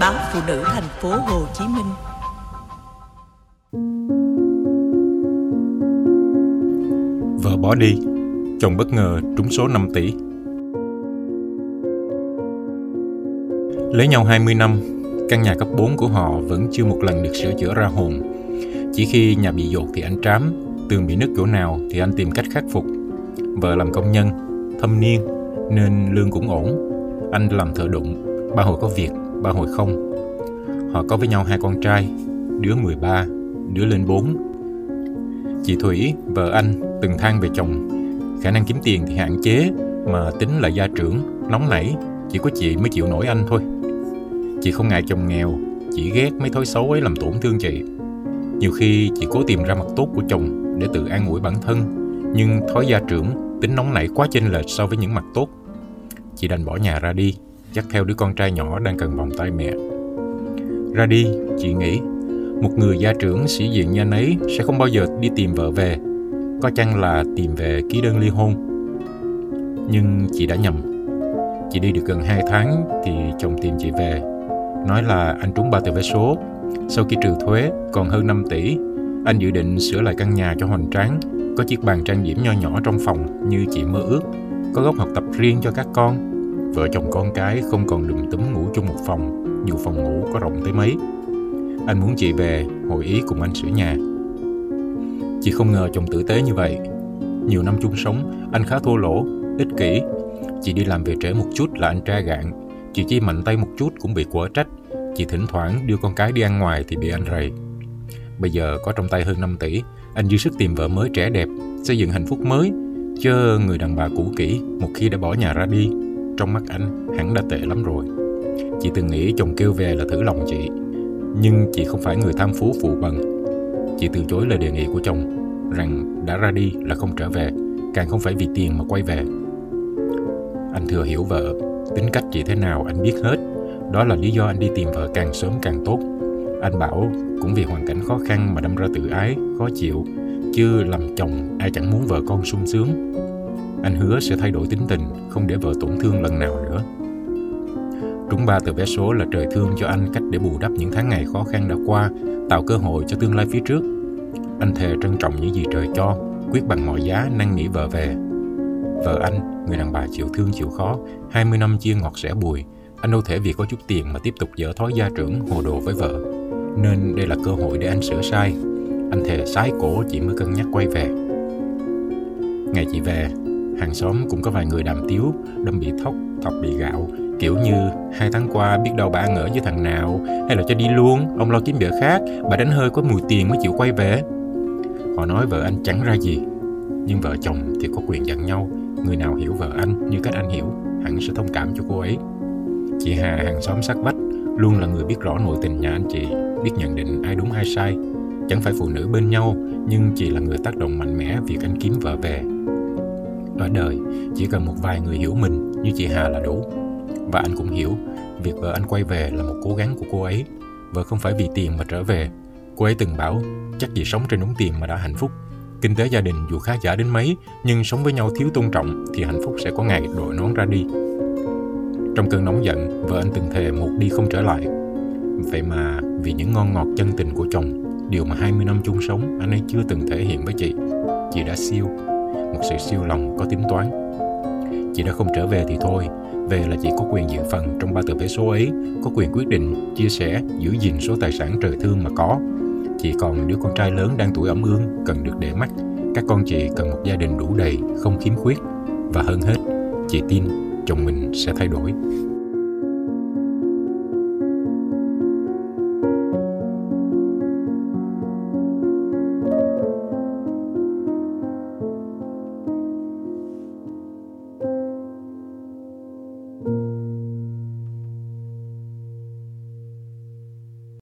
báo phụ nữ thành phố Hồ Chí Minh. Vợ bỏ đi, chồng bất ngờ trúng số 5 tỷ. Lấy nhau 20 năm, căn nhà cấp 4 của họ vẫn chưa một lần được sửa chữa ra hồn. Chỉ khi nhà bị dột thì anh trám, tường bị nứt chỗ nào thì anh tìm cách khắc phục. Vợ làm công nhân, thâm niên nên lương cũng ổn. Anh làm thợ đụng, ba hồi có việc, ba hồi không. Họ có với nhau hai con trai, đứa 13, đứa lên 4. Chị Thủy, vợ anh, từng than về chồng. Khả năng kiếm tiền thì hạn chế, mà tính là gia trưởng, nóng nảy, chỉ có chị mới chịu nổi anh thôi. Chị không ngại chồng nghèo, chỉ ghét mấy thói xấu ấy làm tổn thương chị. Nhiều khi chị cố tìm ra mặt tốt của chồng để tự an ủi bản thân, nhưng thói gia trưởng, tính nóng nảy quá chênh lệch so với những mặt tốt. Chị đành bỏ nhà ra đi, dắt theo đứa con trai nhỏ đang cần vòng tay mẹ. Ra đi, chị nghĩ, một người gia trưởng sĩ diện như anh ấy sẽ không bao giờ đi tìm vợ về, có chăng là tìm về ký đơn ly hôn. Nhưng chị đã nhầm. Chị đi được gần 2 tháng thì chồng tìm chị về, nói là anh trúng ba tờ vé số. Sau khi trừ thuế còn hơn 5 tỷ, anh dự định sửa lại căn nhà cho hoành tráng, có chiếc bàn trang điểm nho nhỏ trong phòng như chị mơ ước, có góc học tập riêng cho các con. Vợ chồng con cái không còn đùm túm ngủ chung một phòng, dù phòng ngủ có rộng tới mấy. Anh muốn chị về, hội ý cùng anh sửa nhà. Chị không ngờ chồng tử tế như vậy. Nhiều năm chung sống, anh khá thô lỗ, ích kỷ. Chị đi làm về trễ một chút là anh tra gạn. Chị chi mạnh tay một chút cũng bị quở trách. Chị thỉnh thoảng đưa con cái đi ăn ngoài thì bị anh rầy. Bây giờ có trong tay hơn 5 tỷ, anh dư sức tìm vợ mới trẻ đẹp, xây dựng hạnh phúc mới. Chớ người đàn bà cũ kỹ, một khi đã bỏ nhà ra đi, trong mắt anh hẳn đã tệ lắm rồi. Chị từng nghĩ chồng kêu về là thử lòng chị, nhưng chị không phải người tham phú phụ bần. Chị từ chối lời đề nghị của chồng rằng đã ra đi là không trở về, càng không phải vì tiền mà quay về. Anh thừa hiểu vợ, tính cách chị thế nào anh biết hết. Đó là lý do anh đi tìm vợ càng sớm càng tốt. Anh bảo cũng vì hoàn cảnh khó khăn mà đâm ra tự ái, khó chịu, chứ làm chồng ai chẳng muốn vợ con sung sướng. Anh hứa sẽ thay đổi tính tình, không để vợ tổn thương lần nào nữa. Trúng ba tờ vé số là trời thương cho anh cách để bù đắp những tháng ngày khó khăn đã qua, tạo cơ hội cho tương lai phía trước. Anh thề trân trọng những gì trời cho, quyết bằng mọi giá năn nỉ vợ về. Vợ anh, người đàn bà chịu thương chịu khó, 20 năm chia ngọt sẻ bùi, anh đâu thể vì có chút tiền mà tiếp tục dở thói gia trưởng hồ đồ với vợ. Nên đây là cơ hội để anh sửa sai. Anh thề sái cổ chị mới cân nhắc quay về. Ngày chị về, hàng xóm cũng có vài người đàm tiếu, đâm bị thóc, thọc bị gạo, kiểu như hai tháng qua biết đâu bà ăn ở với thằng nào, hay là cho đi luôn, ông lo kiếm vợ khác, bà đánh hơi có mùi tiền mới chịu quay về. Họ nói vợ anh chẳng ra gì, nhưng vợ chồng thì có quyền dặn nhau, người nào hiểu vợ anh như cách anh hiểu, hẳn sẽ thông cảm cho cô ấy. Chị Hà hàng xóm sát vách luôn là người biết rõ nội tình nhà anh chị, biết nhận định ai đúng ai sai. Chẳng phải phụ nữ bên nhau, nhưng chị là người tác động mạnh mẽ việc anh kiếm vợ về. Ở đời, chỉ cần một vài người hiểu mình như chị Hà là đủ. Và anh cũng hiểu, việc vợ anh quay về là một cố gắng của cô ấy. Vợ không phải vì tiền mà trở về. Cô ấy từng bảo, chắc gì sống trên đống tiền mà đã hạnh phúc. Kinh tế gia đình dù khá giả đến mấy, nhưng sống với nhau thiếu tôn trọng thì hạnh phúc sẽ có ngày đội nón ra đi. Trong cơn nóng giận, vợ anh từng thề một đi không trở lại. Vậy mà vì những ngon ngọt chân tình của chồng, điều mà 20 năm chung sống anh ấy chưa từng thể hiện với chị, chị đã siêu, một sự siêu lòng có tính toán. Chị đã không trở về thì thôi, về là chị có quyền dự phần trong ba tờ vé số ấy, có quyền quyết định, chia sẻ, giữ gìn số tài sản trời thương mà có. Chị còn đứa con trai lớn đang tuổi ẩm ương, cần được để mắt. Các con chị cần một gia đình đủ đầy, không khiếm khuyết. Và hơn hết, chị tin chồng mình sẽ thay đổi